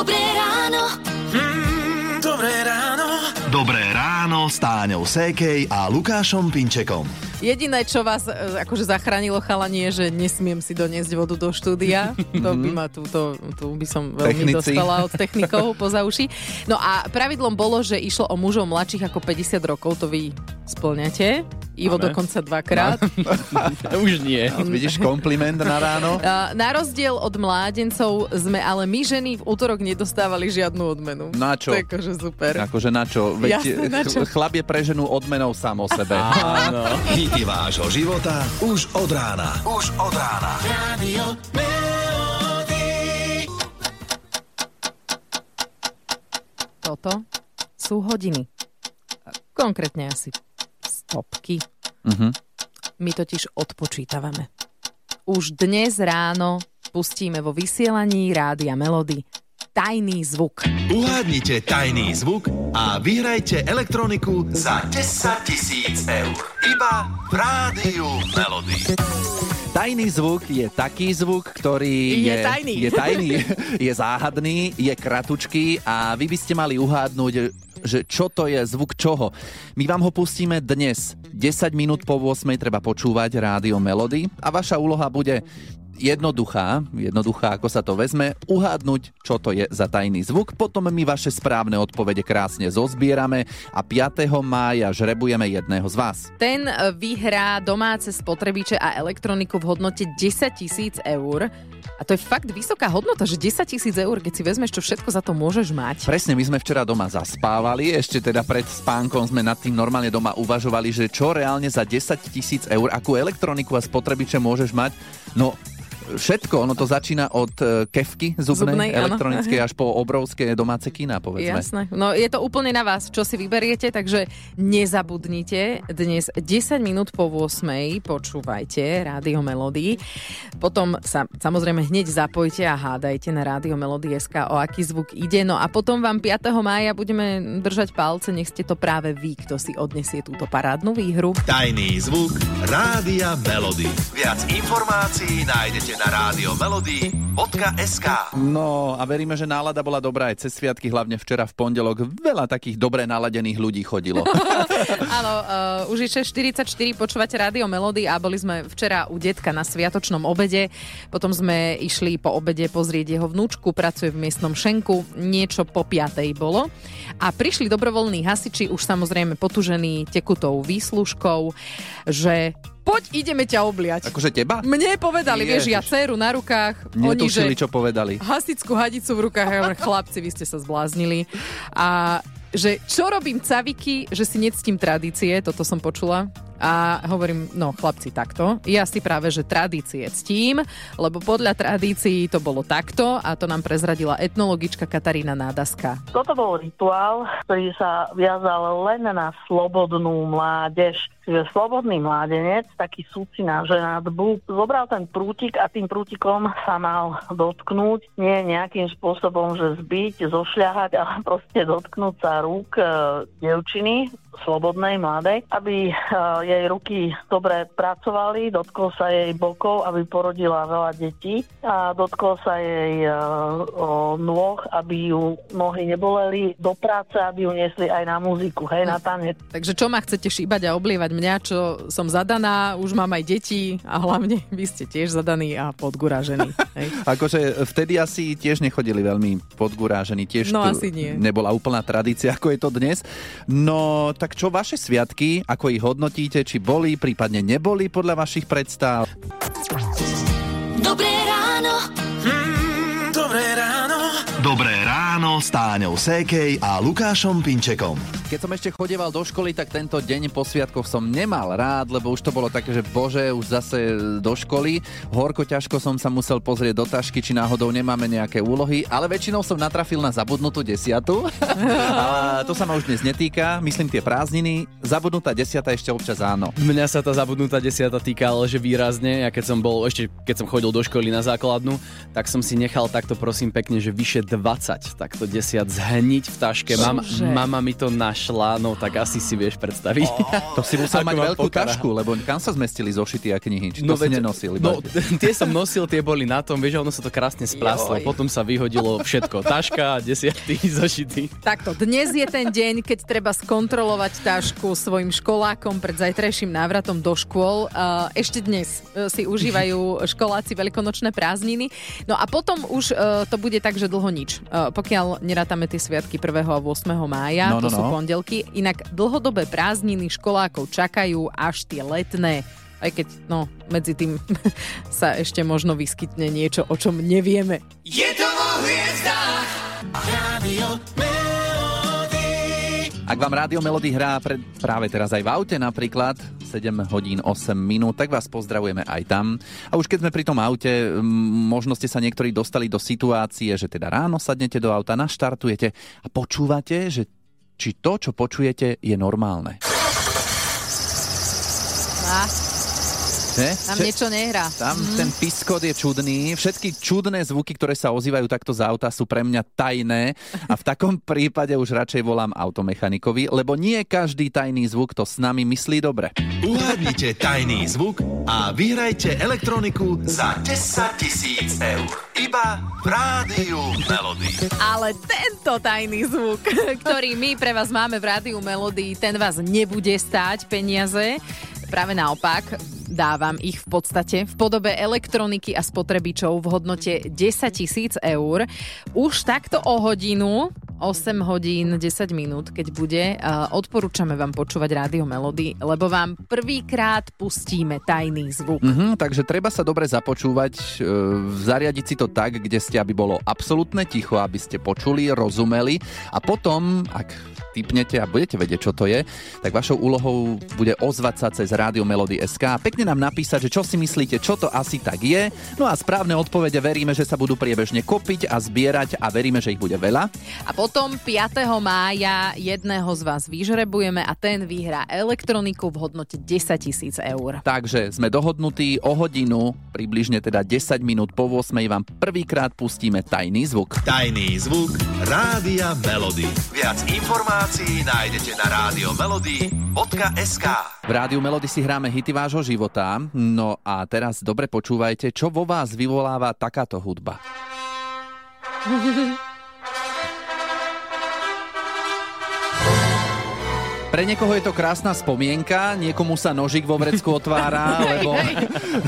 Dobré s Táňou Sékej a Lukášom Pinčekom. Jediné, čo vás e, akože zachránilo chalanie, že nesmiem si doniesť vodu do štúdia. To by ma tu, to, tu by som veľmi Technici. dostala od technikov poza uši. No a pravidlom bolo, že išlo o mužov mladších ako 50 rokov, to vy splňate. Ivo Máme. dokonca dvakrát. Už nie. Vidíš kompliment na ráno? Na rozdiel od mládencov sme ale my ženy v útorok nedostávali žiadnu odmenu. Na čo? To je akože super. Akože na čo? Veď Jasné, na čo? ch- chlap je pre ženu odmenou sám o sebe. Áno. Hity vášho života už od rána. Už od rána. Radio Melody. Toto sú hodiny. Konkrétne asi stopky. Mhm. My totiž odpočítavame. Už dnes ráno pustíme vo vysielaní Rádia Melody tajný zvuk. Uhádnite tajný zvuk a vyhrajte elektroniku za 10 tisíc eur. Iba v Rádiu Melody. Tajný zvuk je taký zvuk, ktorý Je je, tajný. je tajný, je záhadný, je kratučký a vy by ste mali uhádnuť, že čo to je zvuk čoho. My vám ho pustíme dnes. 10 minút po 8 treba počúvať rádio Melody a vaša úloha bude jednoduchá, jednoduchá, ako sa to vezme, uhádnuť, čo to je za tajný zvuk. Potom my vaše správne odpovede krásne zozbierame a 5. mája žrebujeme jedného z vás. Ten e, vyhrá domáce spotrebiče a elektroniku v hodnote 10 tisíc eur. A to je fakt vysoká hodnota, že 10 tisíc eur, keď si vezmeš, čo všetko za to môžeš mať. Presne, my sme včera doma zaspávali, ešte teda pred spánkom sme nad tým normálne doma uvažovali, že čo reálne za 10 tisíc eur, akú elektroniku a spotrebiče môžeš mať. No, všetko, ono to začína od e, kevky zubnej, Zubnej, áno. elektronickej až po obrovské domáce kína, povedzme. Jasné. No je to úplne na vás, čo si vyberiete, takže nezabudnite. Dnes 10 minút po 8 počúvajte Rádio Melody. Potom sa samozrejme hneď zapojte a hádajte na Rádio Melody SK, o aký zvuk ide. No a potom vám 5. mája budeme držať palce, nech ste to práve vy, kto si odnesie túto parádnu výhru. Tajný zvuk Rádia Melody. Viac informácií nájdete na radiomelody.sk No a veríme, že nálada bola dobrá aj cez sviatky, hlavne včera v pondelok. Veľa takých dobre naladených ľudí chodilo. Áno, uh, už je 44, počúvate Rádio Melody a boli sme včera u detka na sviatočnom obede. Potom sme išli po obede pozrieť jeho vnúčku, pracuje v miestnom šenku. Niečo po piatej bolo. A prišli dobrovoľní hasiči, už samozrejme potužení tekutou výslužkou, že poď, ideme ťa obliať. akože teba? Mne povedali, vieš, ja Ježiš. dceru na rukách, oni, Netušili, čo povedali. hasickú hadicu v rukách. Ja chlapci, vy ste sa zbláznili. A že čo robím caviky, že si nectím tradície, toto som počula. A hovorím, no chlapci, takto. Ja si práve, že tradície ctím, lebo podľa tradícií to bolo takto a to nám prezradila etnologička Katarína Nádaska. Toto bol rituál, ktorý sa viazal len na slobodnú mládež. Čiže slobodný mládenec, taký súcina ženatbu, zobral ten prútik a tým prútikom sa mal dotknúť. Nie nejakým spôsobom, že zbiť, zošľahať, ale proste dotknúť sa rúk e, dievčiny, slobodnej, mladej, aby e, jej ruky dobre pracovali, dotkol sa jej bokov, aby porodila veľa detí a dotkol sa jej e, o, nôh, aby ju nohy neboleli, do práce, aby ju nesli aj na muziku, hej, na tanec. Takže čo ma chcete šíbať a oblievať mňa, čo som zadaná, už mám aj deti a hlavne vy ste tiež zadaní a podgurážení. Hej. Akože vtedy asi tiež nechodili veľmi podgurážení, tiež No, asi nie. nebola úplná tradícia, ako je to dnes. No, tak čo vaše sviatky, ako ich hodnotíte, či boli, prípadne neboli podľa vašich predstav? Dobré ráno. Mm, dobré ráno. Dobré ráno s Táňou Sékej a Lukášom Pinčekom. Keď som ešte chodieval do školy, tak tento deň po sviatkoch som nemal rád, lebo už to bolo také, že bože, už zase do školy. Horko ťažko som sa musel pozrieť do tašky, či náhodou nemáme nejaké úlohy, ale väčšinou som natrafil na zabudnutú desiatu. a to sa ma už dnes netýka, myslím tie prázdniny. Zabudnutá desiata ešte občas áno. Mňa sa tá zabudnutá desiata týkala, že výrazne. Ja keď som bol, ešte keď som chodil do školy na základnú, tak som si nechal takto prosím pekne, že vyše 20 takto 90 zhniť v taške. Čože? mama mi to našla, no tak asi si vieš predstaviť. To si musel mať veľkú pokara. tašku, lebo kam sa zmestili zošity a knihy? Či to si veď- nenosil? Iba... No, tie som nosil, tie boli na tom, vieš, ono sa to krásne splaslo. Joj. Potom sa vyhodilo všetko. Taška, desiatý, zošity. Takto, dnes je ten deň, keď treba skontrolovať tašku svojim školákom pred zajtrajším návratom do škôl. Uh, Ešte dnes uh, si užívajú školáci veľkonočné prázdniny. No a potom už uh, to bude tak, že dlho nič. Uh, Pokiaľ nerátame tie sviatky 1. a 8. mája, No, no, to sú no. pondelky. Inak dlhodobé prázdniny školákov čakajú až tie letné. Aj keď, no, medzi tým sa ešte možno vyskytne niečo, o čom nevieme. Je to o hviezdách. Rádio Melody. Ak vám Rádio Melody hrá pred, práve teraz aj v aute napríklad 7 hodín 8 minút, tak vás pozdravujeme aj tam. A už keď sme pri tom aute, možno ste sa niektorí dostali do situácie, že teda ráno sadnete do auta, naštartujete a počúvate, že či to, čo počujete, je normálne. A, Ne? tam Že- niečo nehrá. Tam ten piskot je čudný. Všetky čudné zvuky, ktoré sa ozývajú takto z auta, sú pre mňa tajné a v takom prípade už radšej volám automechanikovi, lebo nie každý tajný zvuk to s nami myslí dobre. Uhádnite tajný zvuk a vyhrajte elektroniku za 10 tisíc eur. Iba v Rádiu Melody. Ale tento tajný zvuk, ktorý my pre vás máme v Rádiu Melody, ten vás nebude stáť peniaze. Práve naopak, dávam ich v podstate v podobe elektroniky a spotrebičov v hodnote 10 tisíc eur. Už takto o hodinu, 8 hodín, 10 minút, keď bude, odporúčame vám počúvať Rádio Melody, lebo vám prvýkrát pustíme tajný zvuk. Mhm, takže treba sa dobre započúvať, e, zariadiť si to tak, kde ste, aby bolo absolútne ticho, aby ste počuli, rozumeli a potom, ak typnete a budete vedieť, čo to je, tak vašou úlohou bude ozvať sa cez Rádio Melody SK a pekne nám napísať, že čo si myslíte, čo to asi tak je. No a správne odpovede veríme, že sa budú priebežne kopiť a zbierať a veríme, že ich bude veľa. A potom 5. mája jedného z vás vyžrebujeme a ten vyhrá elektroniku v hodnote 10 tisíc eur. Takže sme dohodnutí o hodinu, približne teda 10 minút po 8 vám prvýkrát pustíme tajný zvuk. Tajný zvuk Rádia Melody. Viac informácií nájdete na rádio melody.sk V Rádiu Melody si hráme hity vášho života. No a teraz dobre počúvajte, čo vo vás vyvoláva takáto hudba. Pre niekoho je to krásna spomienka, niekomu sa nožik vo vrecku otvára, lebo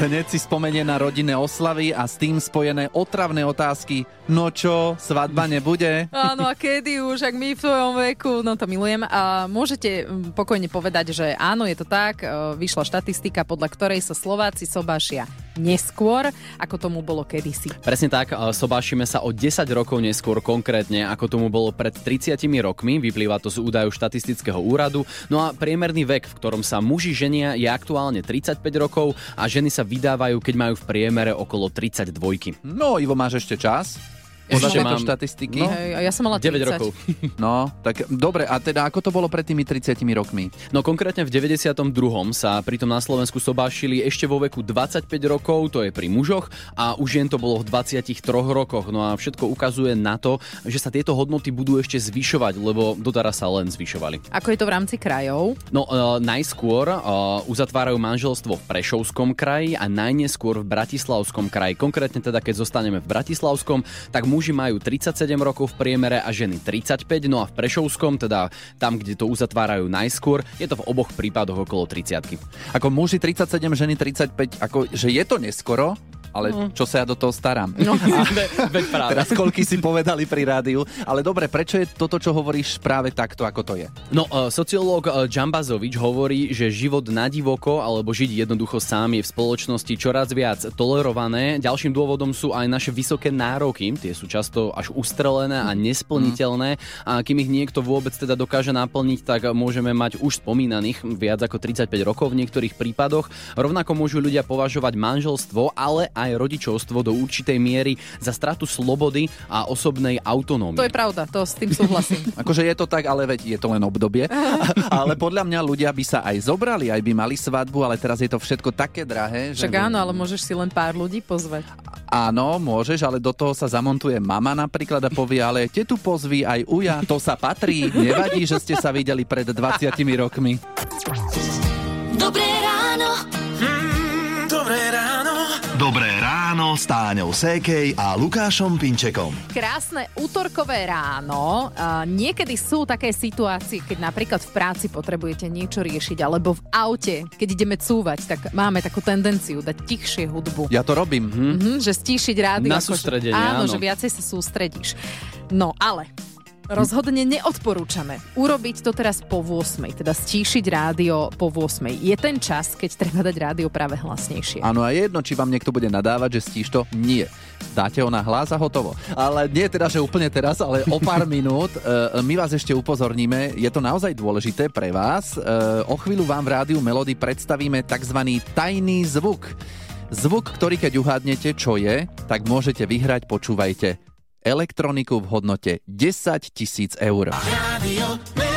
hneď si spomenie na rodinné oslavy a s tým spojené otravné otázky. No čo, svadba nebude? Áno, a kedy už, ak my v tvojom veku, no to milujem. A môžete pokojne povedať, že áno, je to tak. E, Vyšla štatistika, podľa ktorej sa Slováci sobášia neskôr, ako tomu bolo kedysi. Presne tak, sobášime sa o 10 rokov neskôr konkrétne, ako tomu bolo pred 30 rokmi, vyplýva to z údajov štatistického úradu. No a priemerný vek, v ktorom sa muži ženia, je aktuálne 35 rokov a ženy sa vydávajú, keď majú v priemere okolo 32. No, Ivo, máš ešte čas? Podľa Ešte tejto mám- štatistiky? No. Hej, a ja som mala 9 30. rokov. No, tak dobre, a teda ako to bolo pred tými 30 rokmi? No konkrétne v 92. sa pritom na Slovensku sobášili ešte vo veku 25 rokov, to je pri mužoch, a už žien to bolo v 23 rokoch. No a všetko ukazuje na to, že sa tieto hodnoty budú ešte zvyšovať, lebo doteraz sa len zvyšovali. Ako je to v rámci krajov? No e, najskôr e, uzatvárajú manželstvo v Prešovskom kraji a najneskôr v Bratislavskom kraji. Konkrétne teda, keď zostaneme v Bratislavskom, tak muži majú 37 rokov v priemere a ženy 35, no a v Prešovskom, teda tam, kde to uzatvárajú najskôr, je to v oboch prípadoch okolo 30 Ako muži 37, ženy 35, ako, že je to neskoro, ale čo sa ja do toho starám. No. Práve. Teraz koľky si povedali pri rádiu. Ale dobre, prečo je toto, čo hovoríš práve takto, ako to je? No, e, sociológ e, Džambazovič hovorí, že život na divoko alebo žiť jednoducho sám je v spoločnosti čoraz viac tolerované. Ďalším dôvodom sú aj naše vysoké nároky, tie sú často až ustrelené a nesplniteľné a kým ich niekto vôbec teda dokáže naplniť, tak môžeme mať už spomínaných viac ako 35 rokov v niektorých prípadoch. Rovnako môžu ľudia považovať manželstvo, ale aj rodičovstvo do určitej miery za stratu slobody a osobnej autonómie. To je pravda, to s tým súhlasím. Akože je to tak, ale veď je to len obdobie. ale podľa mňa ľudia by sa aj zobrali, aj by mali svadbu, ale teraz je to všetko také drahé. Že... Však áno, ale môžeš si len pár ľudí pozvať. Áno, môžeš, ale do toho sa zamontuje mama napríklad a povie, ale tetu pozví aj uja, to sa patrí, nevadí, že ste sa videli pred 20 rokmi. Dobré ráno. Ráno s Táňou Sékej a Lukášom Pinčekom. Krásne útorkové ráno. Niekedy sú také situácie, keď napríklad v práci potrebujete niečo riešiť, alebo v aute, keď ideme cúvať, tak máme takú tendenciu dať tichšie hudbu. Ja to robím. Hm? Mhm, že stíšiť rádio. Na akože- sústredenie, áno, áno. že viacej sa sústredíš. No, ale rozhodne neodporúčame urobiť to teraz po 8, teda stíšiť rádio po 8. Je ten čas, keď treba dať rádio práve hlasnejšie. Áno, a je jedno, či vám niekto bude nadávať, že stíš to. Nie. Dáte ho na hlas a hotovo. Ale nie teda, že úplne teraz, ale o pár minút. E, My vás ešte upozorníme, je to naozaj dôležité pre vás. E, O chvíľu vám v rádiu Melody predstavíme tzv. tajný zvuk. Zvuk, ktorý keď uhádnete, čo je, tak môžete vyhrať, počúvajte, elektroniku v hodnote 10 tisíc eur. Melody.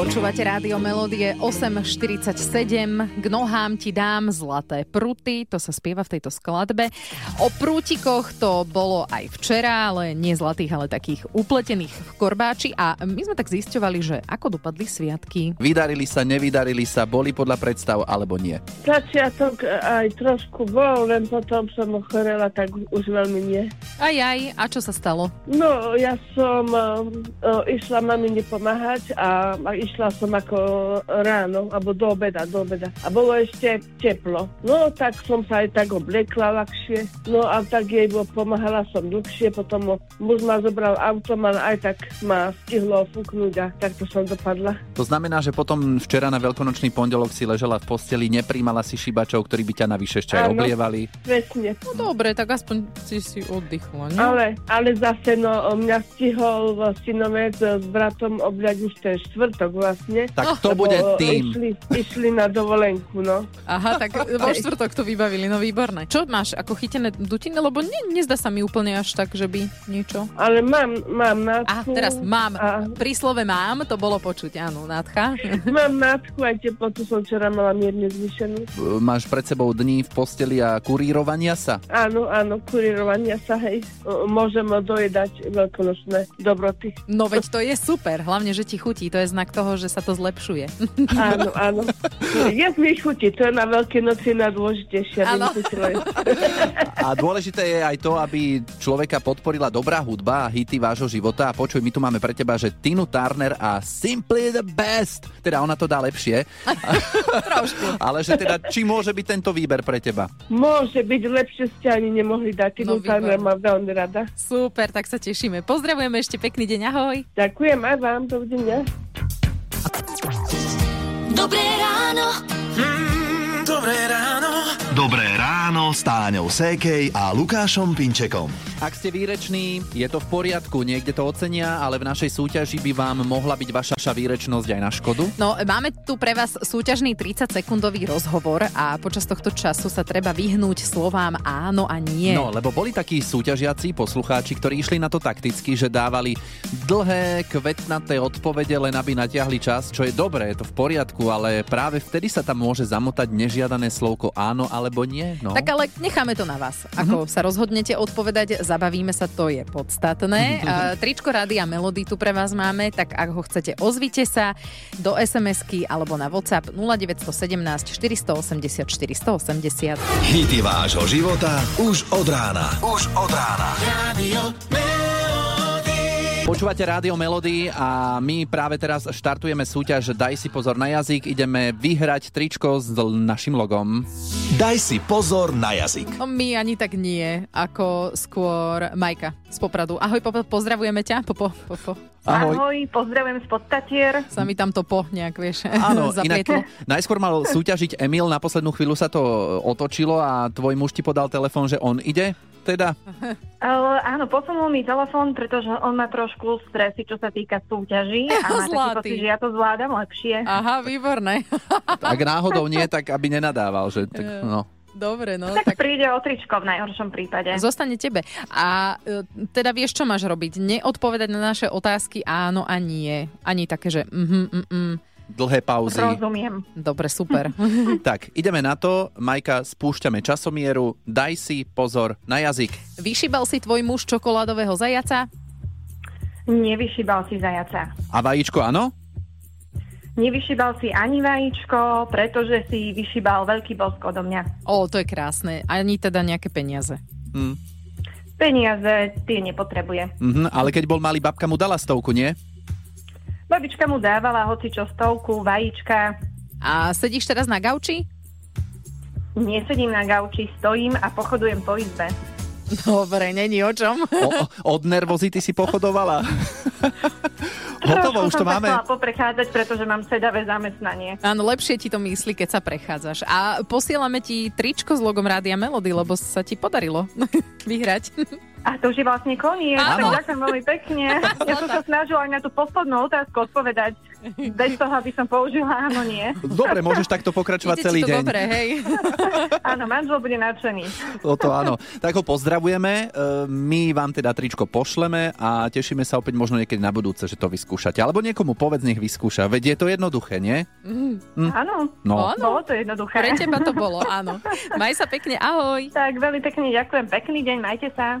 Počúvate rádio Melodie 8.47. K nohám ti dám zlaté pruty. To sa spieva v tejto skladbe. O prútikoch to bolo aj včera, ale nie zlatých, ale takých upletených v korbáči. A my sme tak zisťovali, že ako dopadli sviatky. Vydarili sa, nevydarili sa, boli podľa predstav alebo nie. Začiatok aj trošku bol, len potom som ochorela, tak už veľmi nie. Aj, aj. A čo sa stalo? No, ja som uh, uh, išla mamine pomáhať a, a išla som ako ráno, alebo do obeda, do obeda. A bolo ešte teplo. No, tak som sa aj tak obliekla ľahšie. No a tak jej bo- pomáhala som dlhšie, potom muž ma zobral autom, ale aj tak ma stihlo fúknuť a takto som dopadla. To znamená, že potom včera na veľkonočný pondelok si ležela v posteli, nepríjmala si šibačov, ktorí by ťa navyše ešte aj oblievali. Presne. No dobre, tak aspoň si si oddychla, nie? Ale, ale zase no, mňa stihol synovec s bratom obľať už ten štvrtok vlastne. Tak to bude tým. Išli, išli na dovolenku, no. Aha, tak vo štvrtok to vybavili, no výborné. Čo máš, ako chytené dutiny? Lebo ne, nezdá sa mi úplne až tak, že by niečo... Ale mám, mám A nádchu. teraz mám, A, pri slove mám, to bolo počuť, áno, nádcha. mám nádchu, aj teplotu som včera mala mierne zvýšenú. Máš pred sebou dní v posteli a kurírovania sa. Áno, áno, kurírovania sa, hej. Môžem dojedať veľkonočné dobroty. No veď to je super, hlavne, že ti chutí, to je znak toho, že sa to zlepšuje. Áno, áno. Je mi chutí, to je na Veľké noci najdôležitejšie. A dôležité je aj to, aby človeka podporila dobrá hudba a hity vášho života. A počuj, my tu máme pre teba, že Tinu Turner a Simply the Best. Teda ona to dá lepšie. Trošku. Ale že teda, či môže byť tento výber pre teba? Môže byť, lepšie ste ani nemohli dať. No, No, Turner mám veľmi rada. Super, tak sa tešíme. Pozdravujeme ešte pekný deň, ahoj. Ďakujem aj vám, dovidenia. Dobré ráno. Mm, dobré ráno. Dobré ráno s Táňou Sékej a Lukášom Pinčekom. Ak ste výreční, je to v poriadku, niekde to ocenia, ale v našej súťaži by vám mohla byť vaša výrečnosť aj na škodu. No, máme tu pre vás súťažný 30-sekundový rozhovor a počas tohto času sa treba vyhnúť slovám áno a nie. No, lebo boli takí súťažiaci, poslucháči, ktorí išli na to takticky, že dávali dlhé, kvetnaté odpovede, len aby natiahli čas, čo je dobré, je to v poriadku, ale práve vtedy sa tam môže zamotať nežiadané slovko áno alebo nie. No. Tak ale necháme to na vás. Ako sa rozhodnete odpovedať, zabavíme sa, to je podstatné. Tričko Rádia Melody tu pre vás máme, tak ak ho chcete, ozvite sa do SMS-ky alebo na WhatsApp 0917 480 480. Hity vášho života už od rána. Už od rána. Melody. Počúvate Rádio Melody a my práve teraz štartujeme súťaž Daj si pozor na jazyk. Ideme vyhrať tričko s našim logom. Daj si pozor na jazyk. No my ani tak nie, ako skôr Majka z Popradu. Ahoj, Popo, pozdravujeme ťa. Popo, Popo. Ahoj. Ahoj, pozdravujem spod Tatier. Sa mi tam to po nejak, vieš, Áno, inak najskôr mal súťažiť Emil, na poslednú chvíľu sa to otočilo a tvoj muž ti podal telefón, že on ide teda? Ale áno, posunul mi telefón, pretože on má trošku stresy, čo sa týka súťaží a má taký Zlatý. pocit, že ja to zvládam lepšie. Aha, výborné. Ak náhodou nie, tak aby nenadával, že tak, no. Dobre, no. Tak, Tak príde o tričko v najhoršom prípade. zostane tebe. A e, teda vieš, čo máš robiť? Neodpovedať na naše otázky áno a nie. Ani také, že mhm, mm. Dlhé pauzy. Rozumiem. Dobre, super. Tak, ideme na to. Majka, spúšťame časomieru. Daj si pozor na jazyk. Vyšibal si tvoj muž čokoládového zajaca? Nevyšibal si zajaca. A vajíčko, áno? Nevyšibal si ani vajíčko, pretože si vyšibal veľký bosk odo mňa. Ó, to je krásne. Ani teda nejaké peniaze. Hm. Peniaze tie nepotrebuje. Mhm, ale keď bol malý, babka mu dala stovku, nie? Babička mu dávala hoci čo stovku, vajíčka. A sedíš teraz na gauči? Nesedím na gauči, stojím a pochodujem po izbe. Dobre, není o čom. O, o, od nervozity si pochodovala. Hotovo, už to máme. chcela poprechádzať, pretože mám sedavé zamestnanie. Áno, lepšie ti to myslí, keď sa prechádzaš. A posielame ti tričko s logom Rádia Melody, lebo sa ti podarilo vyhrať. A to už je vlastne koniec. Áno. Tak Ďakujem veľmi pekne. Ja som sa snažila aj na tú poslednú otázku odpovedať. Bez toho, aby som použila áno, nie. Dobre, môžeš takto pokračovať Ide celý to deň. dobre, hej. Áno, manžel bude nadšený. Toto áno. Tak ho pozdravujeme. E, My vám teda tričko pošleme a tešíme sa opäť možno niekedy na budúce, že to vyskúšate. Alebo niekomu povedz, nech vyskúša. Veď je to jednoduché, nie? Áno, No. Áno. bolo to jednoduché. Pre teba to bolo, áno. Maj sa pekne, ahoj. Tak veľmi pekne ďakujem. Pekný deň, majte sa.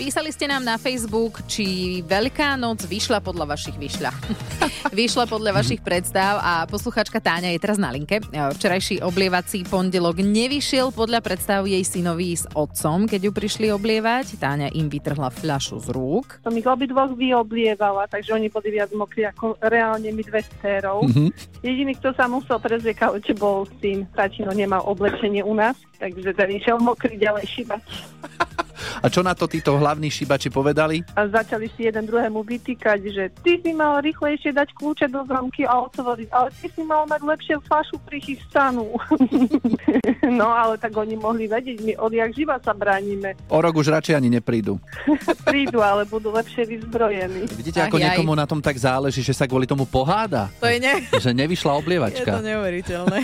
Písali ste nám na Facebook, či Veľká noc vyšla podľa vašich vyšľa. vyšla podľa vašich predstav a posluchačka Táňa je teraz na linke. Včerajší oblievací pondelok nevyšiel podľa predstav jej synovi s otcom, keď ju prišli oblievať. Táňa im vytrhla fľašu z rúk. Som ich obidvoch vyoblievala, takže oni boli viac mokrí ako reálne my dve s dcérou. Mhm. Jediný, kto sa musel prezviekať, že bol syn. Tatino nemal oblečenie u nás, takže ten išiel mokrý ďalej šibať. A čo na to títo hlavní šibači povedali? A začali si jeden druhému vytýkať, že ty si mal rýchlejšie dať kľúče do zromky a otvoriť, ale ty si mal mať lepšie fľašu prichystanú. no ale tak oni mohli vedieť, my odjak živa sa bránime. O rok už radšej ani neprídu. Prídu, ale budú lepšie vyzbrojení. Vidíte, Ach, ako jaj. niekomu na tom tak záleží, že sa kvôli tomu poháda. To je, ne... Že nevyšla je to oblievačka. neuveriteľné.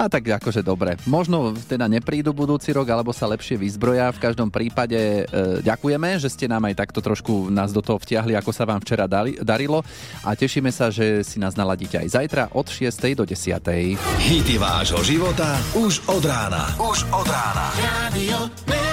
A tak akože dobre. Možno teda neprídu budúci rok, alebo sa lepšie vyzbroja. V každom prípade e, ďakujeme, že ste nám aj takto trošku nás do toho vtiahli, ako sa vám včera dali, darilo. A tešíme sa, že si nás naladíte aj zajtra od 6. do 10. Hity vášho života už od rána. Už od rána. Radio